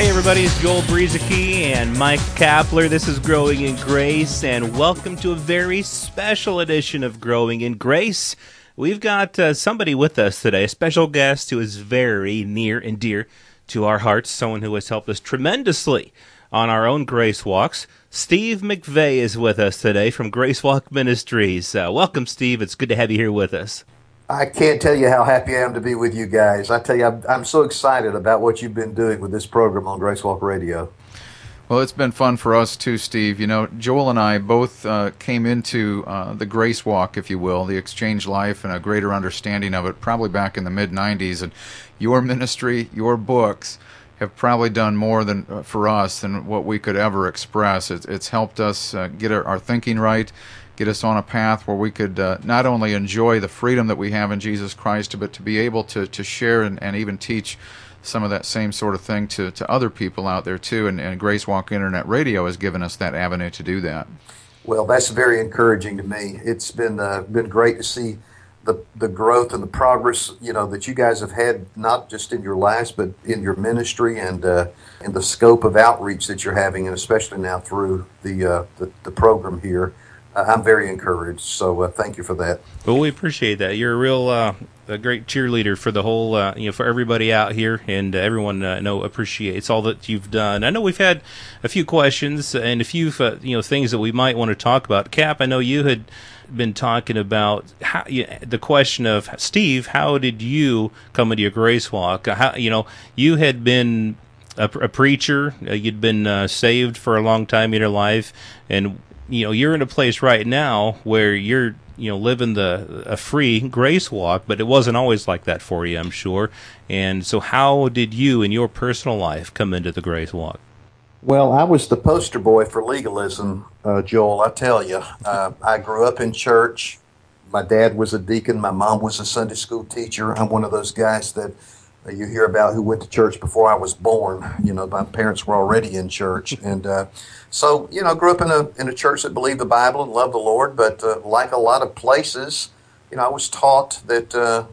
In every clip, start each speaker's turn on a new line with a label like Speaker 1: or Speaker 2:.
Speaker 1: Hey everybody, it's Joel Brueseke and Mike Kapler. This is Growing in Grace, and welcome to a very special edition of Growing in Grace. We've got uh, somebody with us today, a special guest who is very near and dear to our hearts, someone who has helped us tremendously on our own grace walks. Steve McVey is with us today from Grace Walk Ministries. Uh, welcome, Steve. It's good to have you here with us.
Speaker 2: I can't tell you how happy I am to be with you guys. I tell you, I'm, I'm so excited about what you've been doing with this program on Grace Walk Radio.
Speaker 3: Well, it's been fun for us too, Steve. You know, Joel and I both uh, came into uh, the Grace Walk, if you will, the exchange life, and a greater understanding of it probably back in the mid 90s. And your ministry, your books, have probably done more than uh, for us than what we could ever express. It's, it's helped us uh, get our, our thinking right get us on a path where we could uh, not only enjoy the freedom that we have in Jesus Christ, but to be able to, to share and, and even teach some of that same sort of thing to, to other people out there too. And, and Grace Walk Internet Radio has given us that avenue to do that.
Speaker 2: Well, that's very encouraging to me. It's been uh, been great to see the the growth and the progress you know that you guys have had not just in your lives but in your ministry and uh, in the scope of outreach that you're having and especially now through the uh, the, the program here. I'm very encouraged. So uh, thank you for that.
Speaker 1: Well, we appreciate that. You're a real uh, a great cheerleader for the whole uh, you know for everybody out here, and uh, everyone uh, know appreciates all that you've done. I know we've had a few questions and a few uh, you know things that we might want to talk about. Cap, I know you had been talking about how, you the question of Steve. How did you come into your grace walk? How you know you had been a, a preacher. you'd been saved for a long time in your life, and you know you're in a place right now where you're you know living the a free grace walk but it wasn't always like that for you i'm sure. And so how did you in your personal life come into the grace walk?
Speaker 2: Well i was the poster boy for legalism uh, joel i tell you uh, i grew up in church. My dad was a deacon. My mom was a sunday school teacher. I'm one of those guys that you hear about who went to church before I was born. You know, my parents were already in church, and uh, so you know, grew up in a in a church that believed the Bible and loved the Lord. But uh, like a lot of places, you know, I was taught that uh,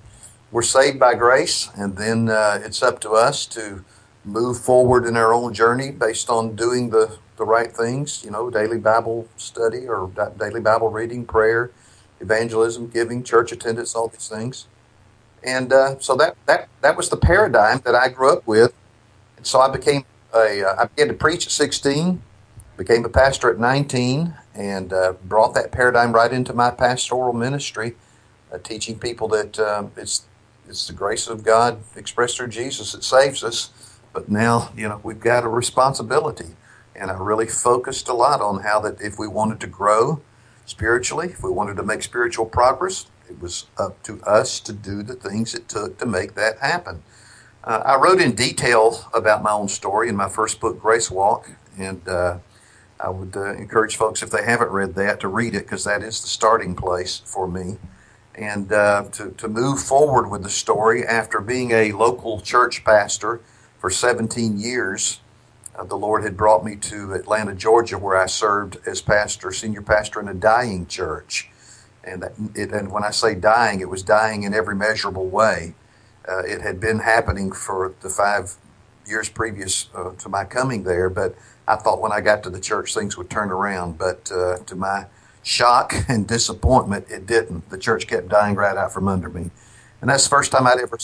Speaker 2: we're saved by grace, and then uh, it's up to us to move forward in our own journey based on doing the the right things. You know, daily Bible study or daily Bible reading, prayer, evangelism, giving, church attendance, all these things. And uh, so that, that, that was the paradigm that I grew up with. And so I became a, uh, I began to preach at 16, became a pastor at 19, and uh, brought that paradigm right into my pastoral ministry, uh, teaching people that um, it's, it's the grace of God expressed through Jesus that saves us. But now, you know, we've got a responsibility. And I really focused a lot on how that if we wanted to grow spiritually, if we wanted to make spiritual progress, it was up to us to do the things it took to make that happen. Uh, I wrote in detail about my own story in my first book, Grace Walk, and uh, I would uh, encourage folks, if they haven't read that, to read it because that is the starting place for me. And uh, to, to move forward with the story after being a local church pastor for 17 years. Uh, the Lord had brought me to Atlanta, Georgia, where I served as pastor, senior pastor in a dying church and it, and when I say dying, it was dying in every measurable way. Uh, it had been happening for the five years previous uh, to my coming there, but I thought when I got to the church things would turn around. But uh, to my shock and disappointment, it didn't. The church kept dying right out from under me, and that's the first time I'd ever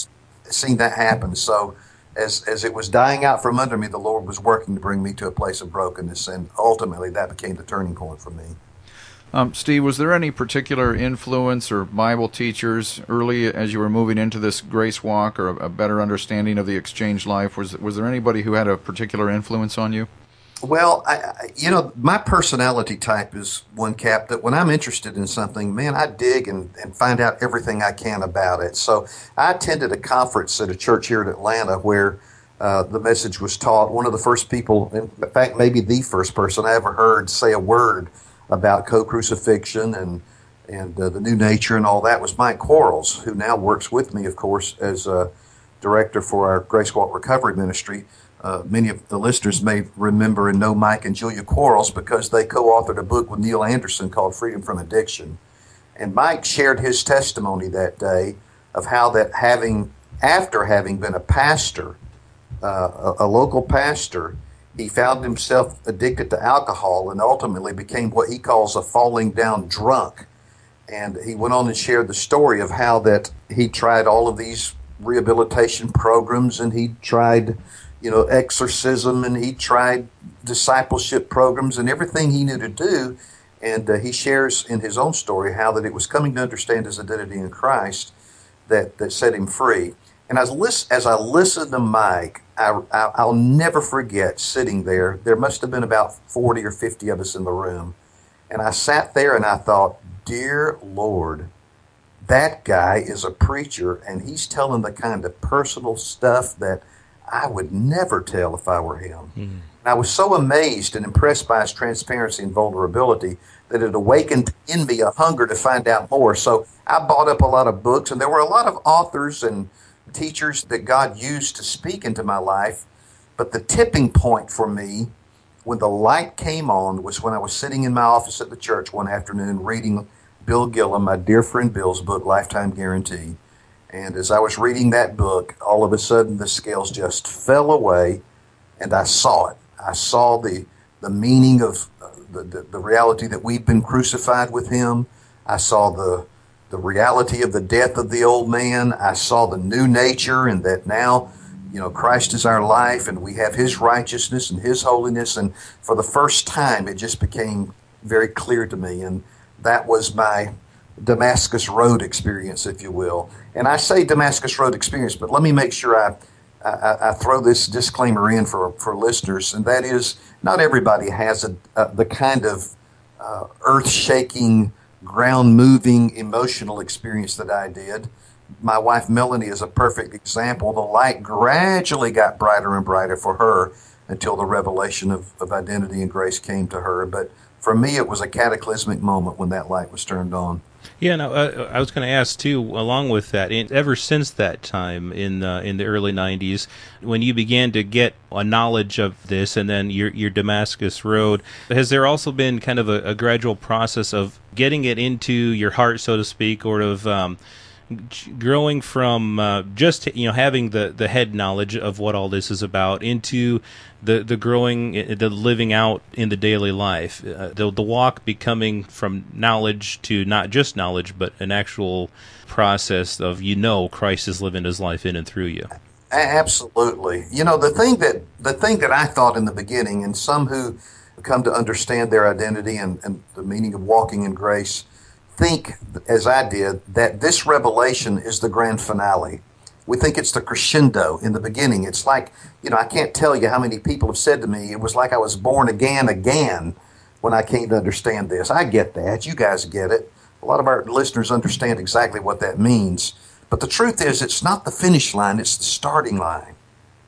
Speaker 2: seen that happen. So. As, as it was dying out from under me, the Lord was working to bring me to a place of brokenness, and ultimately that became the turning point for me.
Speaker 3: Um, Steve, was there any particular influence or Bible teachers early as you were moving into this grace walk or a, better understanding of the exchange life? Was was there anybody who had a particular influence on you?
Speaker 2: Well, I, you know, my personality type is one cap that when I'm interested in something, man, I dig and, and find out everything I can about it. So I attended a conference at a church here in Atlanta where uh, the message was taught. One of the first people, in fact, maybe the first person I ever heard say a word about co-crucifixion and and uh, the new nature and all that was Mike Quarles, who now works with me, of course, as a director for our Grace Walk Recovery Ministry. Uh, many of the listeners may remember and know Mike and Julia Quarles because they co-authored a book with Neil Anderson called Freedom from Addiction. And Mike shared his testimony that day of how that having, after having been a pastor, uh, a, a local pastor, he found himself addicted to alcohol and ultimately became what he calls a falling down drunk. And he went on and shared the story of how that he tried all of these rehabilitation programs and he tried, you know, exorcism and he tried discipleship programs and everything he knew to do. And uh, he shares in his own story how that it was coming to understand his identity in Christ that, that set him free. And as, list, as I listened to Mike, I, I, will never forget sitting there. There must have been about 40 or 50 of us in the room. And I sat there and I thought, Dear Lord, that guy is a preacher and he's telling the kind of personal stuff that I would never tell if I were him. Mm-hmm. I was so amazed and impressed by his transparency and vulnerability that it awakened in me a hunger to find out more. So I bought up a lot of books, and there were a lot of authors and teachers that God used to speak into my life. But the tipping point for me, when the light came on, was when I was sitting in my office at the church one afternoon reading Bill Gillham, my dear friend Bill's book, Lifetime Guarantee. And as I was reading that book, all of a sudden the scales just fell away and I saw it. I saw the, the meaning of uh, the, the, the reality that we've been crucified with him. I saw the, the reality of the death of the old man. I saw the new nature and that now, you know, Christ is our life and we have his righteousness and his holiness. And for the first time, it just became very clear to me. And that was my Damascus Road experience, if you will. And I say Damascus Road experience, but let me make sure I, I, I throw this disclaimer in for, for listeners, and that is not everybody has a, the kind of uh, earth shaking, ground moving emotional experience that I did. My wife Melanie is a perfect example. The light gradually got brighter and brighter for her until the revelation of, of identity and grace came to her. But for me, it was a cataclysmic moment when that light was turned on.
Speaker 1: Yeah, no, uh, I was going to ask too. Along with that, in, ever since that time in uh, in the early '90s, when you began to get a knowledge of this, and then your your Damascus Road, has there also been kind of a, a gradual process of getting it into your heart, so to speak, or of um, growing from uh, just you know having the the head knowledge of what all this is about into the the growing the living out in the daily life uh, the the walk becoming from knowledge to not just knowledge but an actual process of you know Christ is living his life in and through you.
Speaker 2: Absolutely. You know the thing that the thing that I thought in the beginning and some who come to understand their identity and, and the meaning of walking in grace think, as I did, that this revelation is the grand finale. We think it's the crescendo in the beginning. It's like, you know, I can't tell you how many people have said to me, it was like I was born again, again when I came to understand this. I get that. You guys get it. A lot of our listeners understand exactly what that means. But the truth is, it's not the finish line, it's the starting line.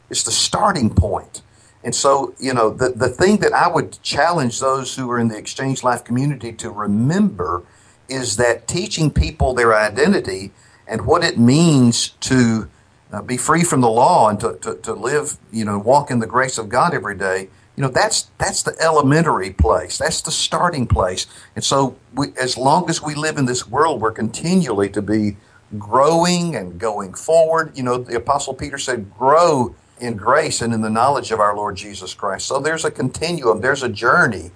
Speaker 2: It's the starting point. And so, you know, the, the thing that I would challenge those who are in the exchange life community to remember is that teaching people their identity and what it means to uh, be free from the law and to, to, to live, you know, walk in the grace of God every day, you know, that's that's the elementary place. That's the starting place. And so, we, as long as we live in this world, we're continually to be growing and going forward. You know, the Apostle Peter said, "Grow in grace and in the knowledge of our Lord Jesus Christ." So there's a continuum. There's a journey,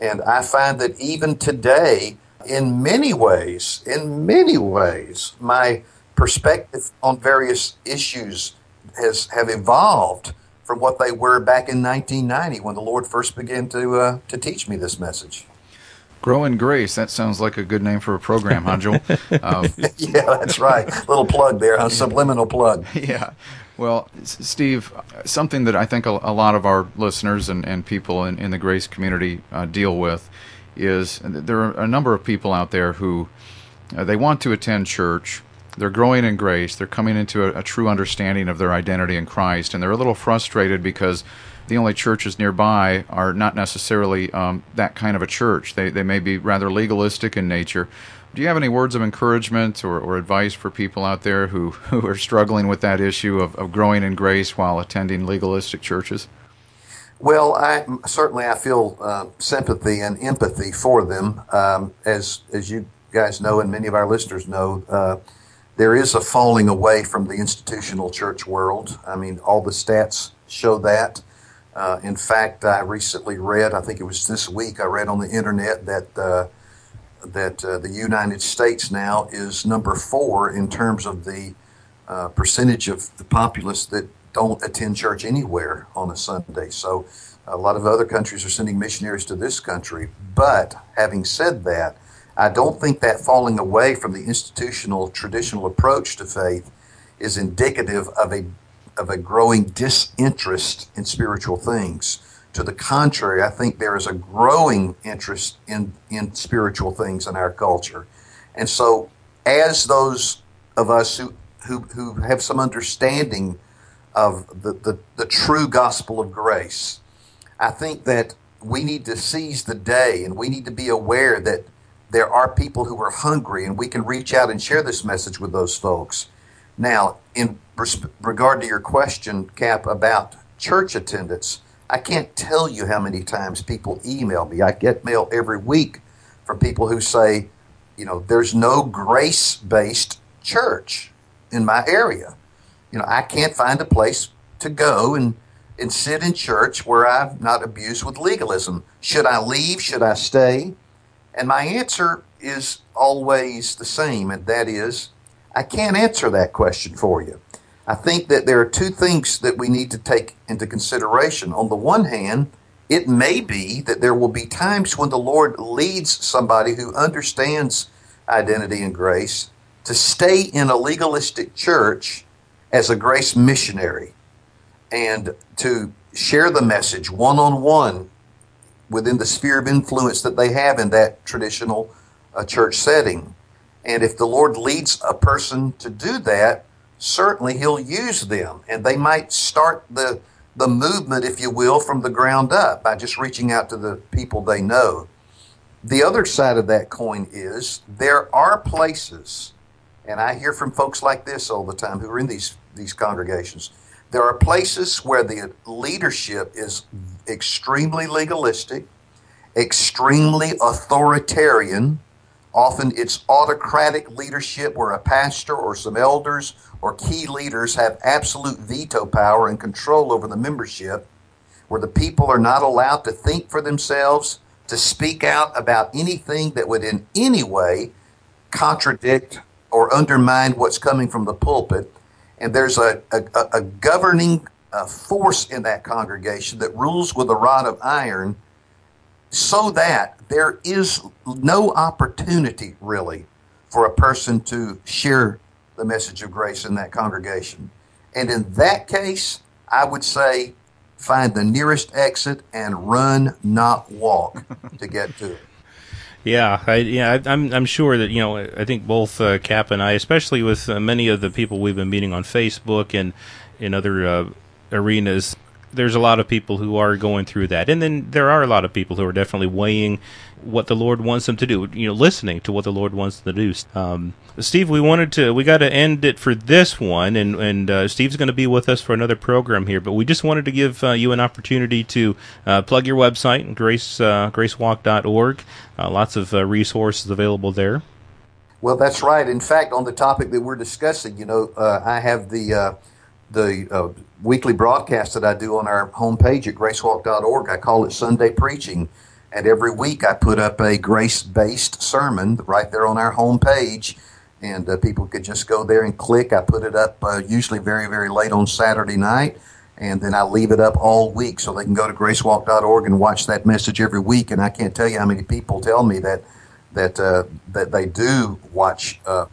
Speaker 2: and I find that even today, in many ways, in many ways, my perspective on various issues has have evolved from what they were back in 1990 when the Lord first began to uh, to teach me this message.
Speaker 3: Grow in Grace. That sounds like a good name for a program, huh, Joel?
Speaker 2: Um, yeah, that's right. Little plug there, a subliminal plug.
Speaker 3: Yeah. Well, Steve, something that I think a, a lot of our listeners and, and people in, in the Grace community uh, deal with is there are a number of people out there who uh, they want to attend church. They're growing in grace. They're coming into a, a, true understanding of their identity in Christ, and they're a little frustrated because the only churches nearby are not necessarily um, that kind of a church. They they may be rather legalistic in nature, Do you have any words of encouragement or, or advice for people out there who, who are struggling with that issue of, of growing in grace while attending legalistic churches?
Speaker 2: Well, I certainly I feel uh, sympathy and empathy for them. Um, as as you guys know, and many of our listeners know, uh, there is a falling away from the institutional church world. I mean, all the stats show that. Uh, in fact, I recently read, I think it was this week, I read on the internet that uh, that uh, the United States now is number four in terms of the uh, percentage of the populace that don't attend church anywhere on a Sunday. So a lot of other countries are sending missionaries to this country. But having said that, I don't think that falling away from the institutional traditional approach to faith is indicative of a of a growing disinterest in spiritual things. To the contrary, I think there is a growing interest in, in spiritual things in our culture. And so, as those of us who, who, who have some understanding of the, the, the true gospel of grace, I think that we need to seize the day and we need to be aware that there are people who are hungry and we can reach out and share this message with those folks. Now, in regard to your question, Cap, about church attendance, I can't tell you how many times people email me. I get mail every week from people who say, you know, there's no grace based church in my area. You know, I can't find a place to go and, and sit in church where I'm not abused with legalism. Should I leave? Should I stay? And my answer is always the same, and that is I can't answer that question for you. I think that there are two things that we need to take into consideration. On the one hand, it may be that there will be times when the Lord leads somebody who understands identity and grace to stay in a legalistic church as a grace missionary and to share the message one on one within the sphere of influence that they have in that traditional uh, church setting. And if the Lord leads a person to do that, certainly He'll use them. And they might start the, the movement, if you will, from the ground up by just reaching out to the people they know. The other side of that coin is there are places, and I hear from folks like this all the time who are in these, these congregations. There are places where the leadership is extremely legalistic, extremely authoritarian, Often it's autocratic leadership where a pastor or some elders or key leaders have absolute veto power and control over the membership, where the people are not allowed to think for themselves, to speak out about anything that would in any way contradict or undermine what's coming from the pulpit. And there's a, a, a governing uh, force in that congregation that rules with a rod of iron so that there is no opportunity really for a person to share the message of grace in that congregation. And in that case, I would say find the nearest exit and run, not walk, to get to it.
Speaker 1: Yeah, I, yeah, I'm I'm sure that you know I think both uh, Cap and I, especially with uh, many of the people we've been meeting on Facebook and in other uh, arenas, there's a lot of people who are going through that, and then there are a lot of people who are definitely weighing what the Lord wants them to do. You know, listening to what the Lord wants them to do. Um, Steve, we wanted to, we got to end it for this one, and and uh, Steve's going to be with us for another program here. But we just wanted to give uh, you an opportunity to uh, plug your website, grace uh, gracewalk.org. Uh, lots of uh, resources available there.
Speaker 2: Well, that's right. In fact, on the topic that we're discussing, you know, uh, I have the the uh, weekly broadcast that I do on our homepage at gracewalk.org. I call it Sunday Preaching. And every week I put up a grace based sermon right there on our homepage. And uh, people could just go there and click. I put it up uh, usually very, very late on Saturday night. And then I leave it up all week so they can go to gracewalk.org and watch that message every week. And I can't tell you how many people tell me that that uh, that they do watch uh,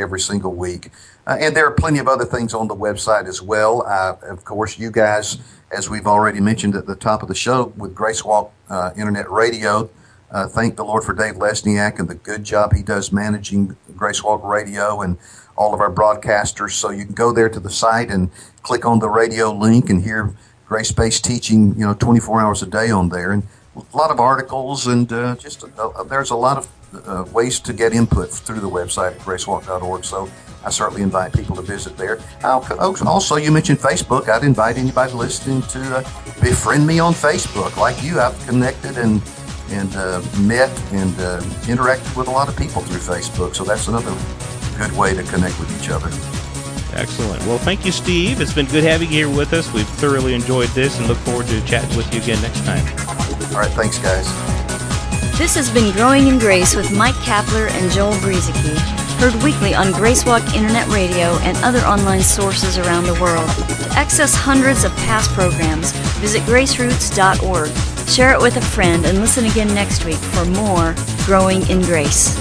Speaker 2: every single week. Uh, and there are plenty of other things on the website as well. Uh, of course, you guys, as we've already mentioned at the top of the show with Grace Walk uh, Internet Radio, uh, thank the Lord for Dave Lesniak and the good job he does managing Grace Walk Radio and all of our broadcasters. So you can go there to the site and click on the radio link and hear grace based teaching, you know, 24 hours a day on there. And a lot of articles and uh, just a, a, there's a lot of uh, ways to get input through the website at gracewalk.org. So I certainly invite people to visit there. I'll, also, you mentioned Facebook. I'd invite anybody listening to uh, befriend me on Facebook. Like you, I've connected and and uh, met and uh, interacted with a lot of people through Facebook. So that's another good way to connect with each other.
Speaker 1: Excellent. Well, thank you, Steve. It's been good having you here with us. We've thoroughly enjoyed this and look forward to chatting with you again next time.
Speaker 2: All right. Thanks, guys.
Speaker 4: This has been Growing in Grace with Mike Kapler and Joel Brueseke, heard weekly on Gracewalk Internet Radio and other online sources around the world. To access hundreds of past programs, visit graceroots.org. Share it with a friend and listen again next week for more Growing in Grace.